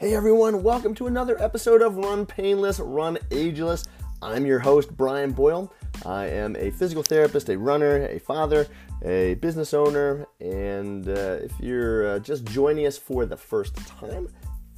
Hey everyone, welcome to another episode of Run Painless, Run Ageless. I'm your host, Brian Boyle. I am a physical therapist, a runner, a father, a business owner, and uh, if you're uh, just joining us for the first time,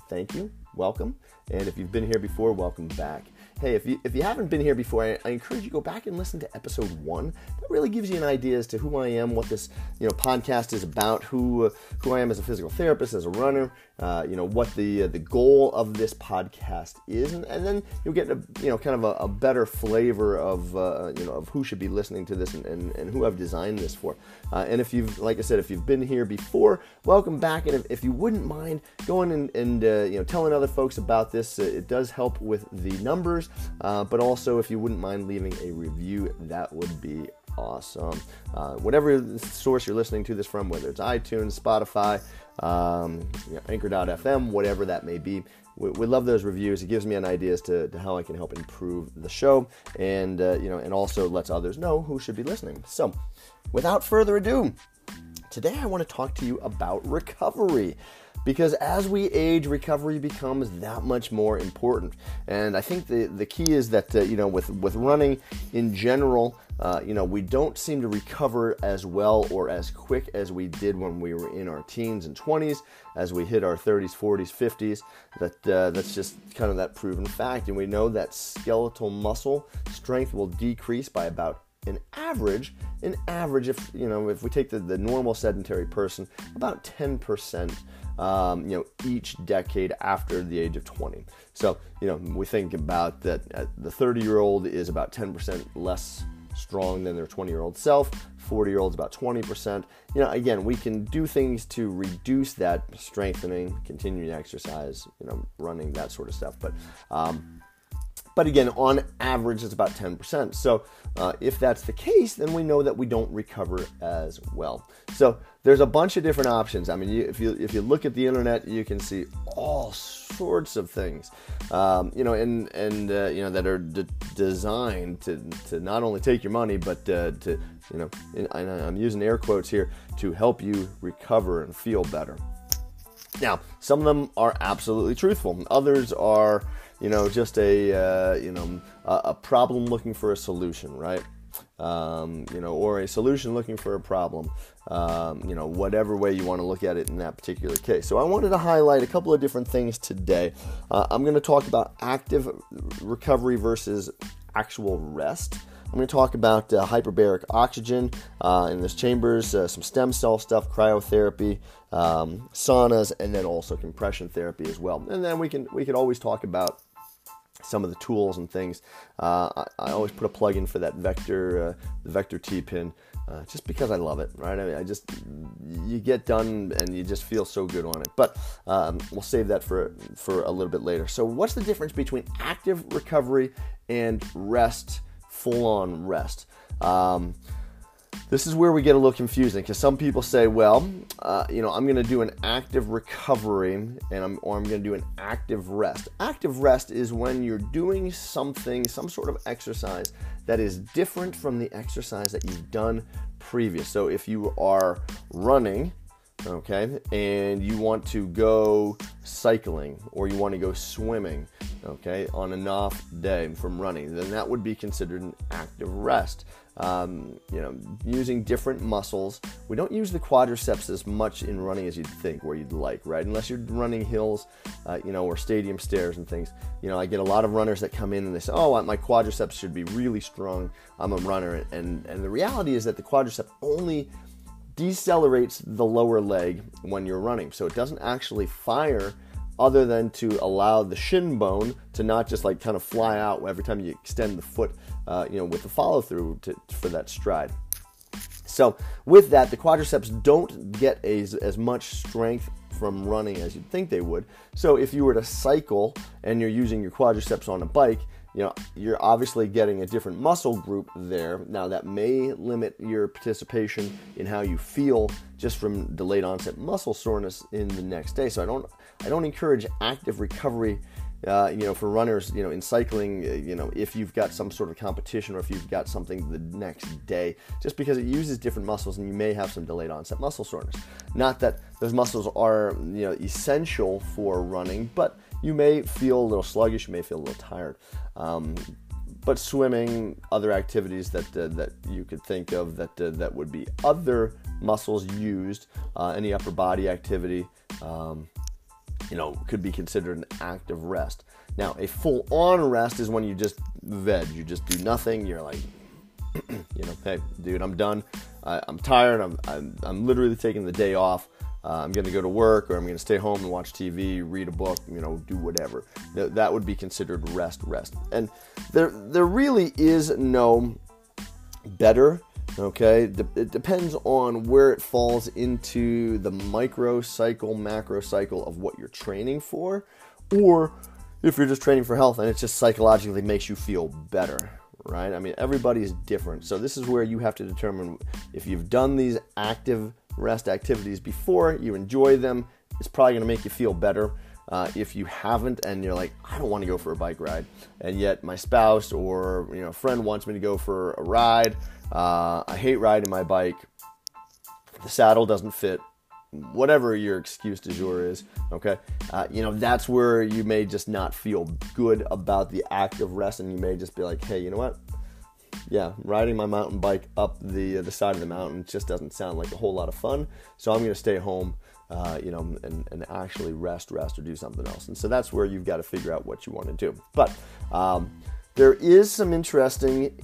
thank you, welcome. And if you've been here before, welcome back hey, if you if you haven't been here before, I, I, encourage you to go back and listen to episode one. That really gives you an idea as to who I am, what this you know podcast is about, who uh, who I am as a physical therapist, as a runner, uh, you know what the uh, the goal of this podcast is, and, and, then you'll get a you know kind of a, a better flavor of uh, you know of who should be listening to this and, and, and who I've designed this for. Uh, and if you've like I said, if you've been here before, welcome back. And if, if you wouldn't mind going and, and uh, you know telling other folks about this, it does help with the numbers. Uh, but also, if you wouldn't mind leaving a review, that would be awesome. Uh, whatever source you're listening to this from, whether it's iTunes, Spotify, um, you know, Anchor.fm, whatever that may be, we, we, love those reviews. It gives me an idea as to, to how I can help improve the show, and uh, you know, and also lets others know who should be listening. So, without further ado, today I want to talk to you about recovery because as we age, recovery becomes that much more important. And I think the, the key is that, uh, you know, with, with running in general, uh, you know, we don't seem to recover as well or as quick as we did when we were in our teens and 20s, as we hit our 30s, 40s, 50s. That uh, that's just kind of that proven fact, and we know that skeletal muscle strength will decrease by about an average, an average, if you know, if we take the, the normal sedentary person, about 10% um, you know, each decade after the age of 20. So, you know, we think about that uh, the 30 year old is about 10% less strong than their 20 year old self, 40 year olds about 20%. You know, again, we can do things to reduce that strengthening, continuing exercise, you know, running, that sort of stuff. But, um, but again, on average, it's about 10%. So uh, if that's the case, then we know that we don't recover as well. So there's a bunch of different options. I mean, you, if you if you look at the internet, you can see all sorts of things, um, you know, and and uh, you know that are d- designed to to not only take your money, but uh, to you know, I'm using air quotes here to help you recover and feel better. Now, some of them are absolutely truthful. Others are you know, just a uh, you know a, problem looking for a solution, right? Um, you know, or a solution looking for a problem. Um, you know, whatever way you want to look at it in that particular case. So I wanted to highlight a couple of different things today. Uh, I'm going to talk about active recovery versus actual rest. I'm going to talk about uh, hyperbaric oxygen uh, in those chambers, uh, some stem cell stuff, cryotherapy, um, saunas, and then also compression therapy as well. And then we can we could always talk about some of the tools and things. Uh, I, I, always put a plug in for that Vector, uh, the Vector T pin, uh, just because I love it, right? I mean, I just you get done and you just feel so good on it. But um, we'll save that for for a little bit later. So, what's the difference between active recovery and rest, full on rest? Um, this is where we get a little confusing because some people say, well, uh, you know, I'm going to do an active recovery and I'm, or I'm going to do an active rest. Active rest is when you're doing something, some sort of exercise that is different from the exercise that you've done previous. So if you are running, okay, and you want to go cycling or you want to go swimming, okay, on an off day from running, then that would be considered an active rest um, you know, using different muscles. We don't use the quadriceps as much in running as you'd think, or you'd like, right? Unless you're running hills, uh, you know, or stadium stairs and things. You know, I get a lot of runners that come in and they say, "Oh, my quadriceps should be really strong. I'm a runner," and and the reality is that the quadricep only decelerates the lower leg when you're running, so it doesn't actually fire other than to allow the shin bone to not just like kind of fly out every time you extend the foot, uh, you know, with the follow through for that stride. So with that, the quadriceps don't get as, as much strength from running as you'd think they would. So if you were to cycle and you're using your quadriceps on a bike, you know, you're obviously getting a different muscle group there. Now that may limit your participation in how you feel just from delayed onset muscle soreness in the next day. So I don't I don't encourage active recovery uh, you know, for runners, you know, in cycling, uh, you know, if you've got some sort of competition or if you've got something the next day, just because it uses different muscles and you may have some delayed onset muscle soreness. Not that those muscles are, you know, essential for running, but you may feel a little sluggish, you may feel a little tired. Um, but swimming, other activities that uh, that you could think of that uh, that would be other muscles used, uh, any upper body activity, um, you know, could be considered an active rest. Now, a full on rest is when you just veg, you just do nothing. You're like, you know, hey, dude, I'm done. I, am tired. I'm, I'm, I'm literally taking the day off. Uh, I'm going to go to work or I'm going to stay home and watch TV, read a book, you know, do whatever. That, that would be considered rest, rest. And there, there really is no better Okay, it depends on where it falls into the micro cycle, macro cycle of what you're training for, or if you're just training for health and it just psychologically makes you feel better, right? I mean, everybody is different. So, this is where you have to determine if you've done these active rest activities before, you enjoy them, it's probably to make you feel better. Uh, if you haven't and you're like, I don't want to go for a bike ride, and yet my spouse or you know friend wants me to go for a ride, uh, I hate riding my bike. The saddle doesn't fit. Whatever your excuse du jour is, okay, uh, you know that's where you may just not feel good about the active rest, and you may just be like, hey, you know what? Yeah, riding my mountain bike up the uh, the side of the mountain just doesn't sound like a whole lot of fun. So I'm to stay home, uh, you know, and, and actually rest, rest, or do something else. And so that's where you've got to figure out what you want to do. But um, there is some interesting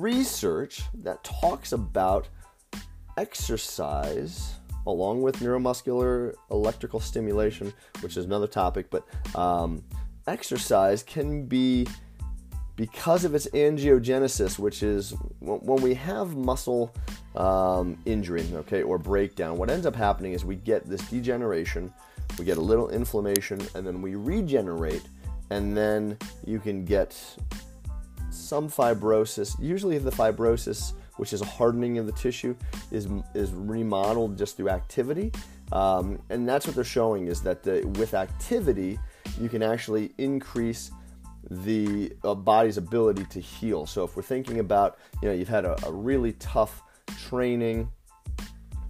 research that talks about exercise along with neuromuscular electrical stimulation, which is another topic, but um, exercise can be because of its angiogenesis, which is when we have muscle um, injury, okay, or breakdown, what ends up happening is we get this degeneration, we get a little inflammation, and then we regenerate, and then you can get some fibrosis. Usually, the fibrosis, which is a hardening of the tissue, is is remodeled just through activity, um, and that's what they're showing is that the, with activity, you can actually increase the uh, body's ability to heal. So if we're thinking about, you know, you've had a, a really tough training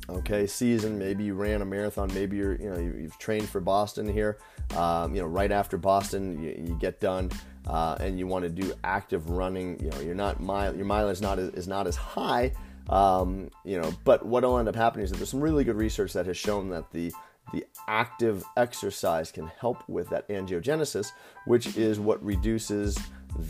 okay season maybe you ran a marathon maybe you're you know you've trained for boston here um, you know right after boston you, you get done uh, and you want to do active running, you know, you're not mile, your mileage is not is not as high, um, you know. But what will end up happening is that there's some really good research that has shown that the the active exercise can help with that angiogenesis, which is what reduces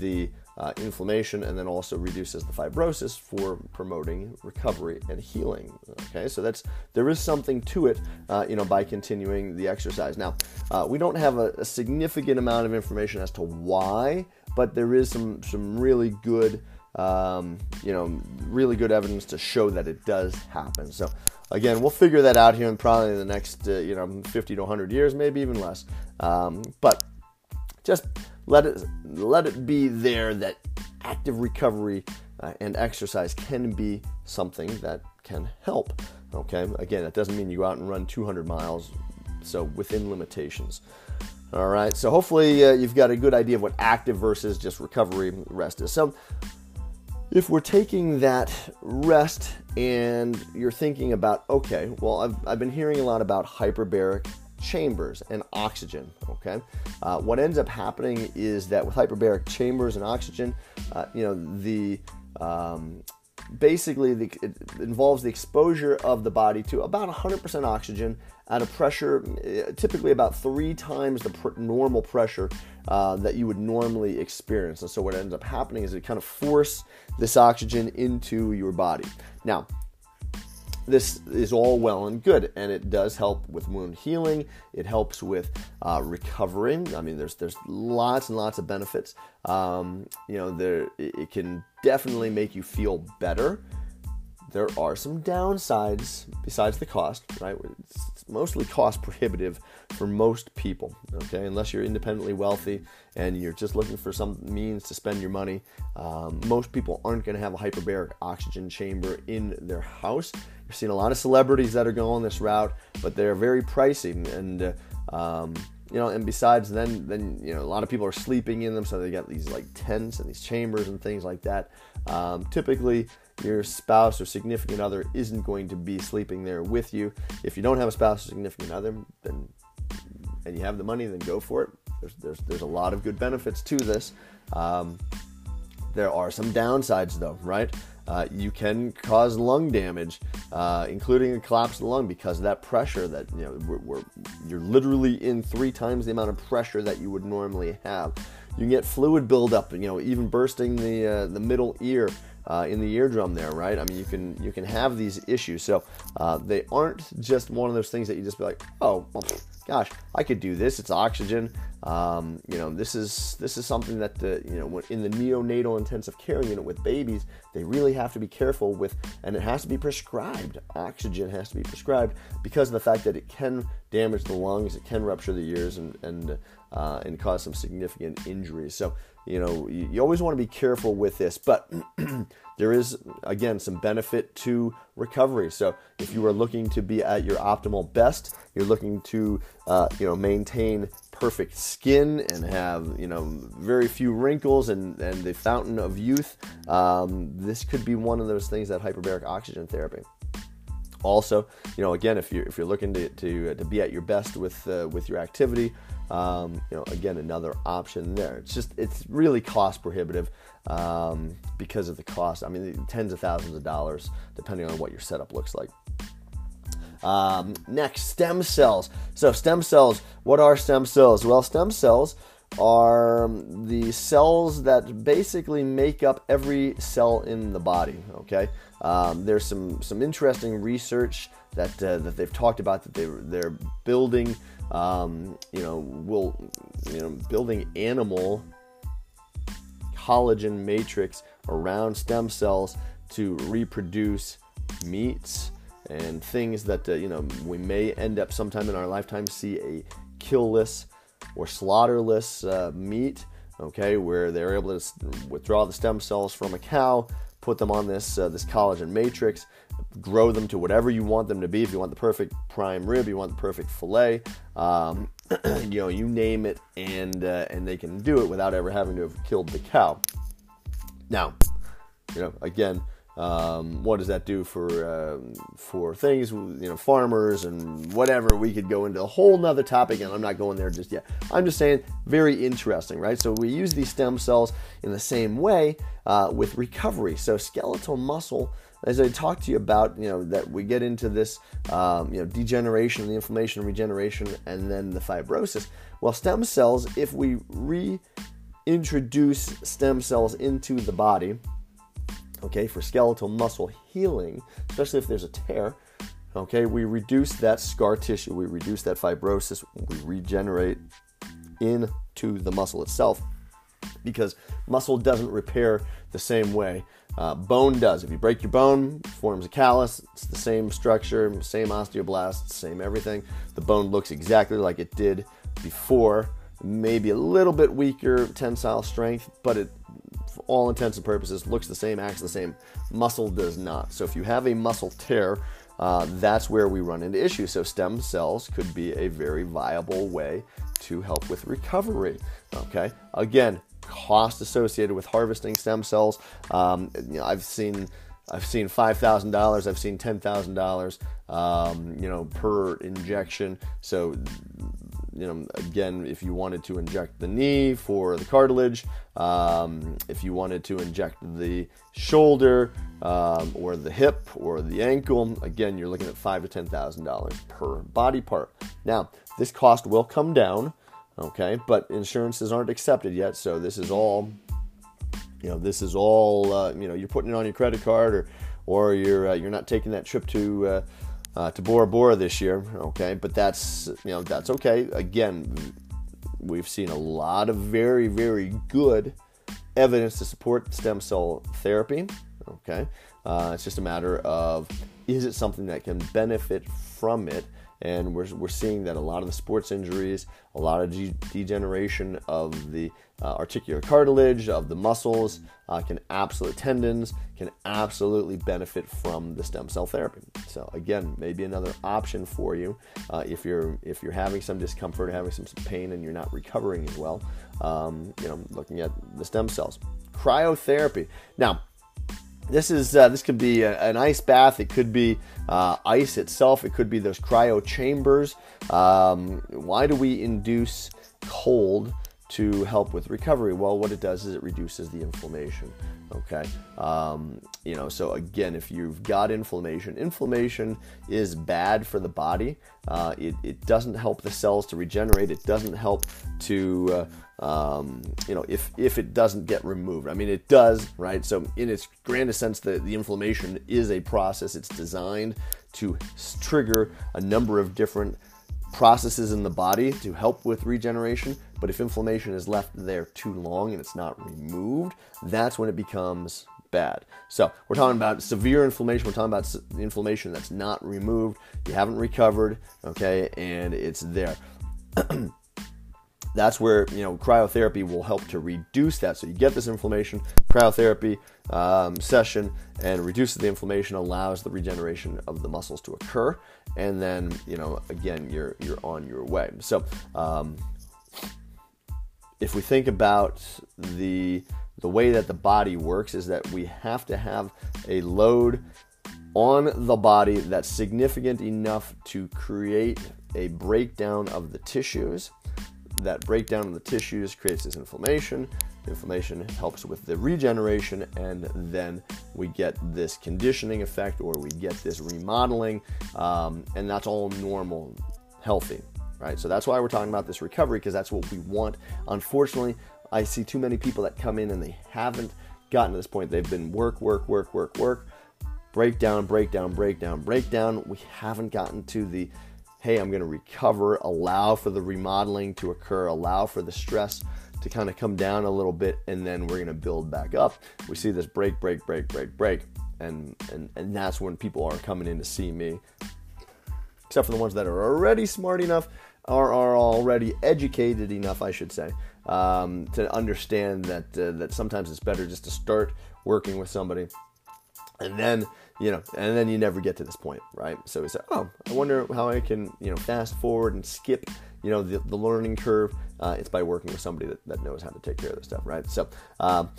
the uh, inflammation and then also reduces the fibrosis for promoting recovery and healing. Okay, so that's there is something to it, uh, you know, by continuing the exercise. Now, uh, we don't have a, a, significant amount of information as to why, but there is some some really good, um, you know, really good evidence to show that it does happen. So. Again, we'll figure that out here in probably in the next, uh, you know, 50 to 100 years, maybe even less. Um, but just let it let it be there that active recovery uh, and exercise can be something that can help. Okay, again, that doesn't mean you go out and run 200 miles, so within limitations. All right, so hopefully uh, you've got a good idea of what active versus just recovery rest is. So, if we're taking that rest and you're thinking about, okay, well, I've, I've been hearing a lot about hyperbaric chambers and oxygen. Okay, uh, what ends up happening is that with hyperbaric chambers and oxygen, uh, you know the um, basically the, it involves the exposure of the body to about 100% oxygen at a pressure uh, typically about three times the pr- normal pressure uh, that you would normally experience. And so what ends up happening is it kind of force this oxygen into your body. Now this is all well and good, and it does help with wound healing. It helps with uh, recovering. I mean, there's there's lots and lots of benefits. Um, you know, there it can definitely make you feel better there are some downsides besides the cost, right? It's mostly cost prohibitive for most people, okay? Unless you're independently wealthy and you're just looking for some means to spend your money. Um, most people aren't going to have a hyperbaric oxygen chamber in their house. You're seeing a lot of celebrities that are going this route, but they're very pricey. And uh, um, you know, and besides, then then you know, a lot of people are sleeping in them, so they got these like tents and these chambers and things like that. Um, typically, your spouse or significant other isn't going to be sleeping there with you. If you don't have a spouse or significant other, then and you have the money, then go for it. There's there's there's a lot of good benefits to this. Um, there are some downsides though, right? Uh, you can cause lung damage, uh, including a collapsed lung, because of that pressure that you know we're, we're, you're literally in three times the amount of pressure that you would normally have. You can get fluid buildup, you know, even bursting the uh, the middle ear. Uh, in the eardrum there, right? I mean, you can you can have these issues. So uh, they aren't just one of those things that you just be like, oh, well, gosh, I could do this. It's oxygen. Um, you know, this is this is something that the you know in the neonatal intensive care unit with babies, they really have to be careful with, and it has to be prescribed. Oxygen has to be prescribed because of the fact that it can damage the lungs, it can rupture the ears, and and uh, and cause some significant injuries. So you know, you, you always want to be careful with this, but there is again some benefit to recovery. So if you are looking to be at your optimal best, you're looking to uh, you know maintain perfect skin and have you know very few wrinkles and, and the fountain of youth. Um, this could be one of those things that hyperbaric oxygen therapy. Also, you know, again, if you're if you're looking to to, to be at your best with uh, with your activity, um, you know, again, another option there. It's just it's really cost prohibitive um, because of the cost. I mean, tens of thousands of dollars depending on what your setup looks like. Um, next, stem cells. So, stem cells. What are stem cells? Well, stem cells are the cells that basically make up every cell in the body. Okay, um, there's some some interesting research that uh, that they've talked about that they they're building. Um, you know, will you know building animal collagen matrix around stem cells to reproduce meats and things that uh, you know we may end up sometime in our lifetime see a killless or slaughterless uh, meat okay where they're able to withdraw the stem cells from a cow put them on this uh, this collagen matrix grow them to whatever you want them to be. If you want the perfect prime rib you want the perfect fillet um, you know you name it and uh, and they can do it without ever having to have killed the cow. Now you know again um, what does that do for uh, for things you know farmers and whatever? We could go into a whole nother topic and i'm not going there just yet. I'm just saying very interesting right? So we use these stem cells in the same way uh, with recovery. So skeletal muscle as I talked to you about, you know, that we get into this, um, you know, degeneration, the inflammation, regeneration, and then the fibrosis. Well, stem cells, if we reintroduce stem cells into the body, okay, for skeletal muscle healing, especially if there's a tear, okay, we reduce that scar tissue, we reduce that fibrosis, we regenerate into the muscle itself because muscle doesn't repair the same way. Uh, bone does. If you break your bone, forms a callus. It's the same structure, same osteoblasts, same everything. The bone looks exactly like it did before. Maybe a little bit weaker tensile strength, but it all intents and purposes, looks the same, acts the same. Muscle does not. So if you have a muscle tear, uh, that's where we run into issues. So stem cells could be a very viable way to help with recovery. Okay, again, cost associated with harvesting stem cells. Um, you know, I've seen. I've seen five thousand dollars. I've seen ten thousand um, dollars. You know, per injection. So you know, again, if you wanted to inject the knee for the cartilage, um, if you wanted to inject the shoulder um, or the hip or the ankle, again, you're looking at five to ten thousand dollars per body part. Now, this cost will come down, okay, but insurances aren't accepted yet, so this is all, you know, this is all, uh, you know, you're putting it on your credit card or, or you're uh, you're not taking that trip to. Uh, uh, to Bora Bora this year. Okay, but that's you know that's okay. Again, we've seen a lot of very very good evidence to support stem cell therapy. Okay, uh, it's just a matter of is it something that can benefit from it and we're, we're seeing that a lot of the sports injuries, a lot of de- degeneration of the uh, articular cartilage, of the muscles, uh, can absolutely tendons can absolutely benefit from the stem cell therapy. So again, maybe another option for you uh, if you're if you're having some discomfort, having some, some pain, and you're not recovering as well. Um, you know, looking at the stem cells, cryotherapy. Now, this is uh, this could be a, an ice bath. It could be uh, ice itself. It could be those cryo chambers. Um, why do we induce cold to help with recovery? Well, what it does is it reduces the inflammation. Okay, um, you know, so again, if you've got inflammation, inflammation is bad for the body. Uh, it, it doesn't help the cells to regenerate. It doesn't help to, uh, um, you know, if, if it doesn't get removed. I mean, it does, right? So, in its grandest sense, the, the inflammation is a process. It's designed to trigger a number of different processes in the body to help with regeneration. But if inflammation is left there too long and it's not removed, that's when it becomes bad. So we're talking about severe inflammation. We're talking about inflammation that's not removed. You haven't recovered, okay, and it's there. that's where you know cryotherapy will help to reduce that. So you get this inflammation, cryotherapy um, session, and reduces the inflammation, allows the regeneration of the muscles to occur, and then you know again you're you're on your way. So um, if we think about the the way that the body works is that we have to have a load on the body that's significant enough to create a breakdown of the tissues that breakdown of the tissues creates this inflammation. inflammation helps with the regeneration, and then we get this conditioning effect or we get this remodeling, um, and that's all normal, healthy, right? So that's why we're talking about this recovery because that's what we want. Unfortunately, I see too many people that come in and they haven't gotten to this point. They've been work, work, work, work, work, breakdown, breakdown, breakdown, breakdown. We haven't gotten to the hey, I'm going to recover, allow for the remodeling to occur, allow for the stress to kind of come down a little bit, and then we're going to build back up. We see this break, break, break, break, break, and and and that's when people are coming in to see me. Except for the ones that are already smart enough, are are already educated enough, I should say, um, to understand that uh, that sometimes it's better just to start working with somebody, and then you know, and then you never get to this point, right? So we say, oh, I wonder how I can, you know, fast forward and skip, you know, the, the learning curve. Uh, it's by working with somebody that, that knows how to take care of this stuff, right? So, um,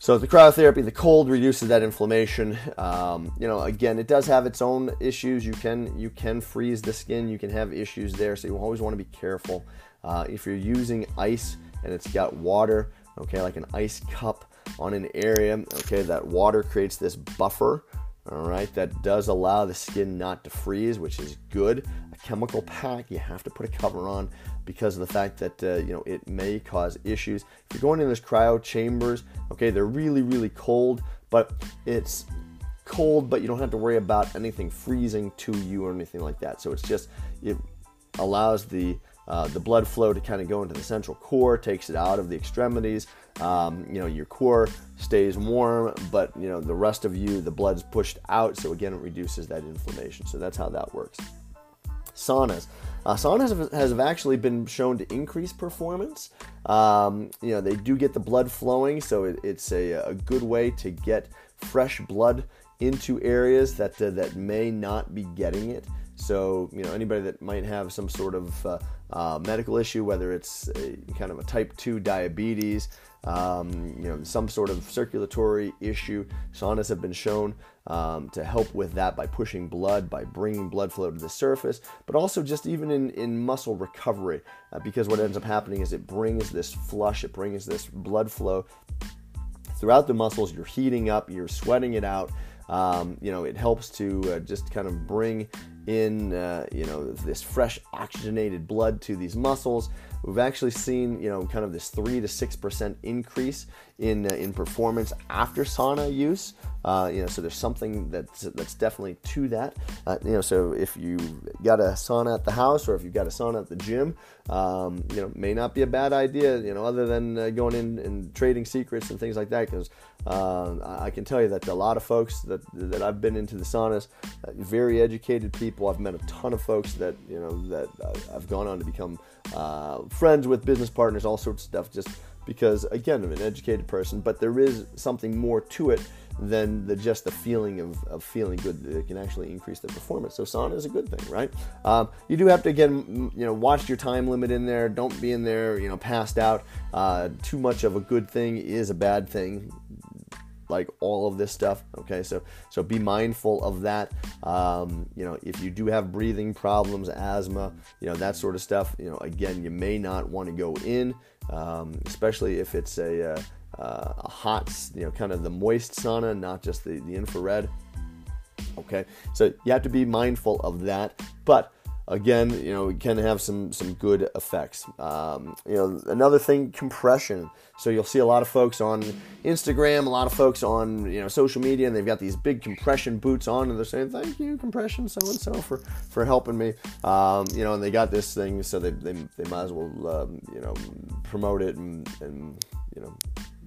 so the cryotherapy, the cold reduces that inflammation. Um, you know, again, it does have its own issues. You can you can freeze the skin. You can have issues there, so you always want to be careful. Uh, if you're using ice and it's got water, okay, like an ice cup on an area, okay, that water creates this buffer all right, that does allow the skin not to freeze, which is good. A chemical pack, you have to put a cover on because of the fact that uh, you know it may cause issues. If you're going in those cryo chambers, okay, they're really really cold, but it's cold, but you don't have to worry about anything freezing to you or anything like that. So it's just it allows the uh, the blood flow to kind of go into the central core, takes it out of the extremities. Um, you know, your core stays warm, but you know the rest of you, the blood's pushed out. So again, it reduces that inflammation. So that's how that works. Saunas. Uh, saunas have, actually been shown to increase performance. Um, you know, they do get the blood flowing, so it, it's a, a, good way to get fresh blood into areas that uh, that may not be getting it. So, you know, anybody that might have some sort of uh, uh, medical issue, whether it's a, kind of a type 2 diabetes, um, you know, some sort of circulatory issue, saunas have been shown um, to help with that by pushing blood, by bringing blood flow to the surface, but also just even in, in muscle recovery, uh, because what ends up happening is it brings this flush, it brings this blood flow throughout the muscles. You're heating up, you're sweating it out. Um, you know, it helps to uh, just kind of bring in uh, you know this fresh oxygenated blood to these muscles. We've actually seen you know kind of this three to six percent increase in uh, in performance after sauna use. Uh, you know, so there's something that's that's definitely to that. Uh, you know, so if you got a sauna at the house or if you've got a sauna at the gym, um, you know, may not be a bad idea. You know, other than uh, going in and trading secrets and things like that, because uh, I can tell you that a lot of folks that that I've been into the saunas, uh, very educated people. I've met a ton of folks that you know that I've gone on to become uh, friends with, business partners, all sorts of stuff. Just because, again, I'm an educated person, but there is something more to it than the, just the feeling of, of feeling good. It can actually increase the performance. So sauna is a good thing, right? Um, you do have to again, you know, watch your time limit in there. Don't be in there, you know, passed out. Uh, too much of a good thing is a bad thing like all of this stuff okay? So so be mindful of that. Um, you know if you do have breathing problems asthma you know that sort of stuff you know again you may not want to go in um, especially if it's a, uh, uh, a hot you know kind of the moist sauna not just the, the infrared okay? So you have to be mindful of that. But again, you know, it can have some some good effects. Um, you know, another thing, compression. So you'll see a lot of folks on Instagram, a lot of folks on you know social media, and they've got these big compression boots on, and they're saying, "Thank you, compression, so and so, for for helping me." Um, you know, and they got this thing, so they they, they might as well um, you know promote it and and you know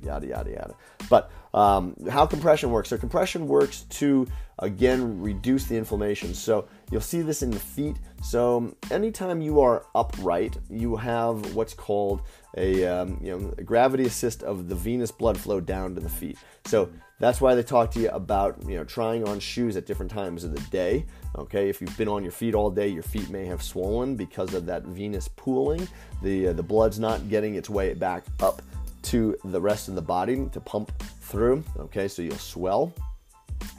yada yada yada. But um, how compression works? So compression works to again reduce the inflammation. So you'll see this in the feet. So anytime you are upright, you have what's called a um, you know a gravity assist of the venous blood flow down to the feet. So that's why they talk to you about you know trying on shoes at different times of the day. Okay, if you've been on your feet all day, your feet may have swollen because of that venous pooling. The uh, the blood's not getting its way back up to the rest of the body to pump through. Okay, so you'll swell.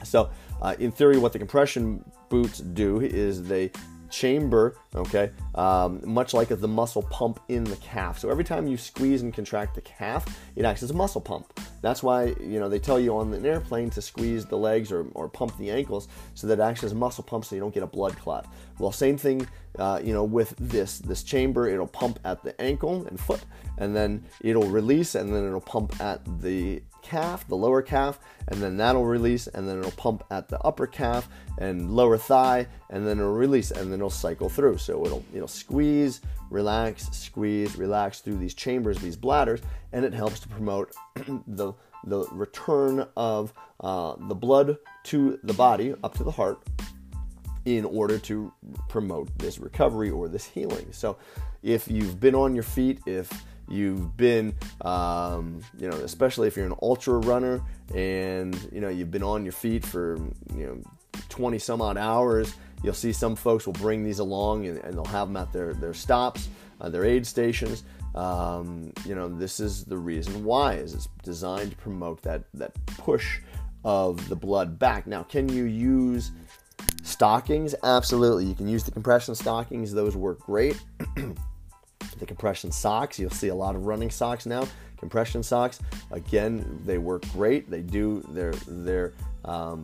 So, uh, in theory, what the compression boots do is they chamber, okay, um, much like the muscle pump in the calf. So every time you squeeze and contract the calf, it acts as a muscle pump. That's why you know they tell you on an airplane to squeeze the legs or, or pump the ankles so that it acts as a muscle pump so you don't get a blood clot. Well, same thing, uh, you know, with this this chamber, it'll pump at the ankle and foot, and then it'll release, and then it'll pump at the calf, the lower calf, and then that'll release, and then it'll pump at the upper calf and lower thigh, and then it'll release, and then it'll cycle through. So it'll it'll squeeze, relax, squeeze, relax through these chambers, these bladders, and it helps to promote the the return of uh, the blood to the body up to the heart in order to promote this recovery or this healing. So, if you've been on your feet, if you've been, um, you know, especially if you're an ultra runner and you know you've been on your feet for you know 20 some odd hours, you'll see some folks will bring these along and, and they'll have them at their their stops, uh, their aid stations. Um, you know, this is the reason why is it's designed to promote that that push of the blood back. Now, can you use stockings? Absolutely, you can use the compression stockings; those work great. the compression socks. You'll see a lot of running socks now. Compression socks, again, they work great. They do. They're they're um,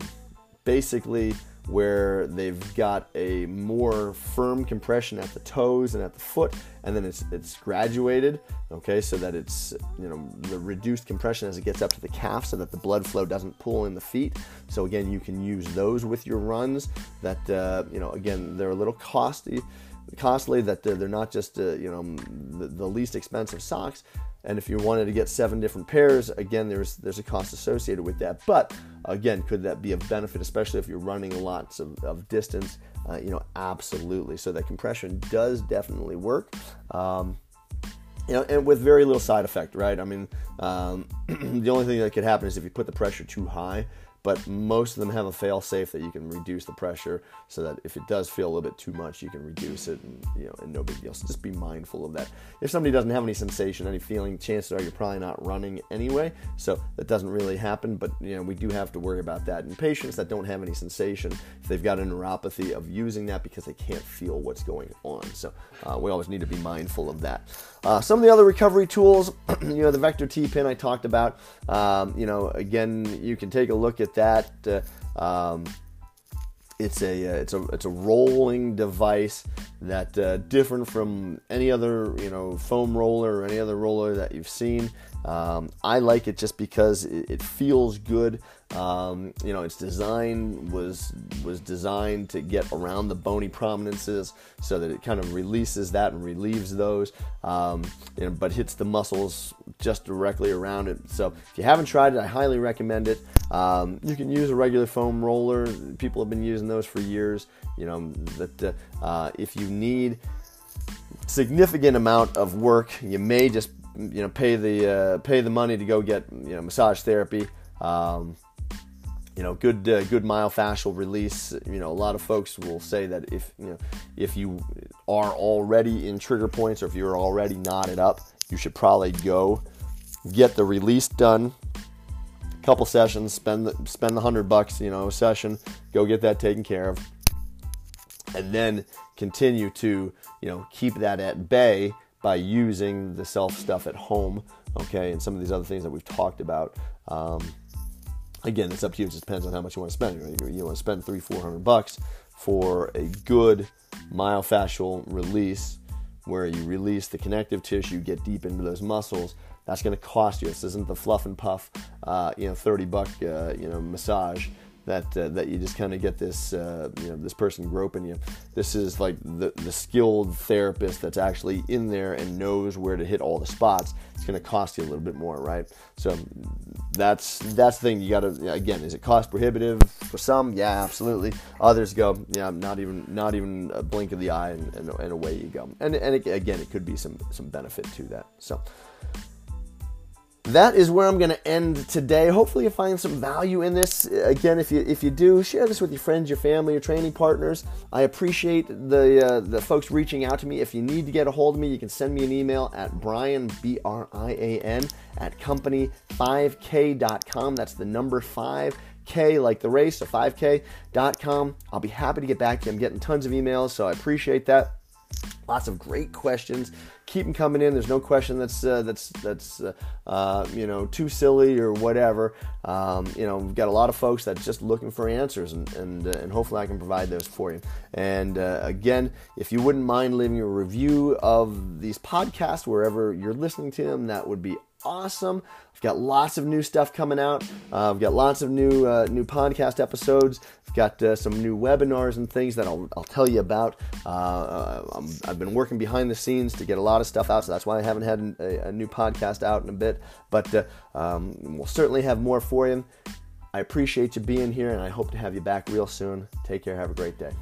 basically where they've got a more firm compression at the toes and at the foot, and then it's it's graduated, okay, so that it's you know the reduced compression as it gets up to the calf, so that the blood flow doesn't pull in the feet. So again, you can use those with your runs. That uh, you know again they're a little costly costly that they're, not just uh, you know the, the, least expensive socks. And if you wanted to get seven different pairs again there's there's a cost associated with that. But again could that be a benefit especially if you're running lots of, of distance? Uh, you know absolutely. So that compression does definitely work. Um, you know, and with very little side effect, right? I mean, um, the only thing that could happen is if you put the pressure too high, but most of them have a fail safe that you can reduce the pressure so that if it does feel a little bit too much you can reduce it and you know and no big deal. So just be mindful of that. If somebody doesn't have any sensation any feeling chances are you're probably not running anyway. So that doesn't really happen but you know we do have to worry about that. In patients that don't have any sensation if they've got a neuropathy of using that because they can't feel what's going on. So uh, we always need to be mindful of that. Uh, some of the other recovery tools you know the vector t pin i talked about um, you know again you can take a look at at that. Uh, um, it's a uh, it's a it's a rolling device that uh, different from any other you know foam roller or any other roller that you've seen. Um, I like it just because it, it feels good. Um, you know, its design was was designed to get around the bony prominences so that it kind of releases that and relieves those, um, you know, but hits the muscles just directly around it. So if you haven't tried it, I highly recommend it. Um, you can use a regular foam roller. People have been using those for years. You know that uh, if you need significant amount of work, you may just you know pay the uh, pay the money to go get you know massage therapy. Um, you know, good uh, good myofascial release. You know, a lot of folks will say that if you know if you are already in trigger points or if you're already knotted up, you should probably go get the release done. Couple sessions, spend the, spend the hundred bucks, you know, a session, go get that taken care of, and then continue to you know keep that at bay by using the self stuff at home. Okay, and some of these other things that we've talked about. Um, again, it's up to you. It just depends on how much you want to spend. You, want to spend three, four hundred bucks for a good myofascial release, where you release the connective tissue, get deep into those muscles. That's going to cost you. This isn't the fluff and puff, uh, you know, thirty buck, uh, you know, massage that uh, that you just kind of get this uh, you know this person groping you. This is like the the skilled therapist that's actually in there and knows where to hit all the spots. It's going to cost you a little bit more, right? So that's that's the thing. You got to again, is it cost prohibitive for some? Yeah, absolutely. Others go, yeah, not even not even a blink of the eye, and, and, and away you go. And and again, it could be some some benefit to that. So that is where I'm going to end today. Hopefully, you find some value in this. Again, if you if you do, share this with your friends, your family, your training partners. I appreciate the uh, the folks reaching out to me. If you need to get a hold of me, you can send me an email at brian b r i a n at company5k.com. That's the number five. K like the race, so 5k.com. I'll be happy to get back to you. I'm getting tons of emails, so I appreciate that. Lots of great questions. Keep them coming in. There's no question that's uh, that's that's uh, uh, you know too silly or whatever. Um, you know, we've got a lot of folks that's just looking for answers, and and, uh, and hopefully I can provide those for you. And uh, again, if you wouldn't mind leaving a review of these podcasts wherever you're listening to them, that would be awesome. I've got lots of new stuff coming out. Uh, I've got lots of new uh, new podcast episodes. I've got uh, some new webinars and things that I'll, I'll tell you about. Uh, i have been working behind the scenes to get a lot of stuff out, so that's why I haven't had a, a new podcast out in a bit. But uh, um, we'll certainly have more for you. I appreciate you being here, and I hope to have you back real soon. Take care. Have a great day.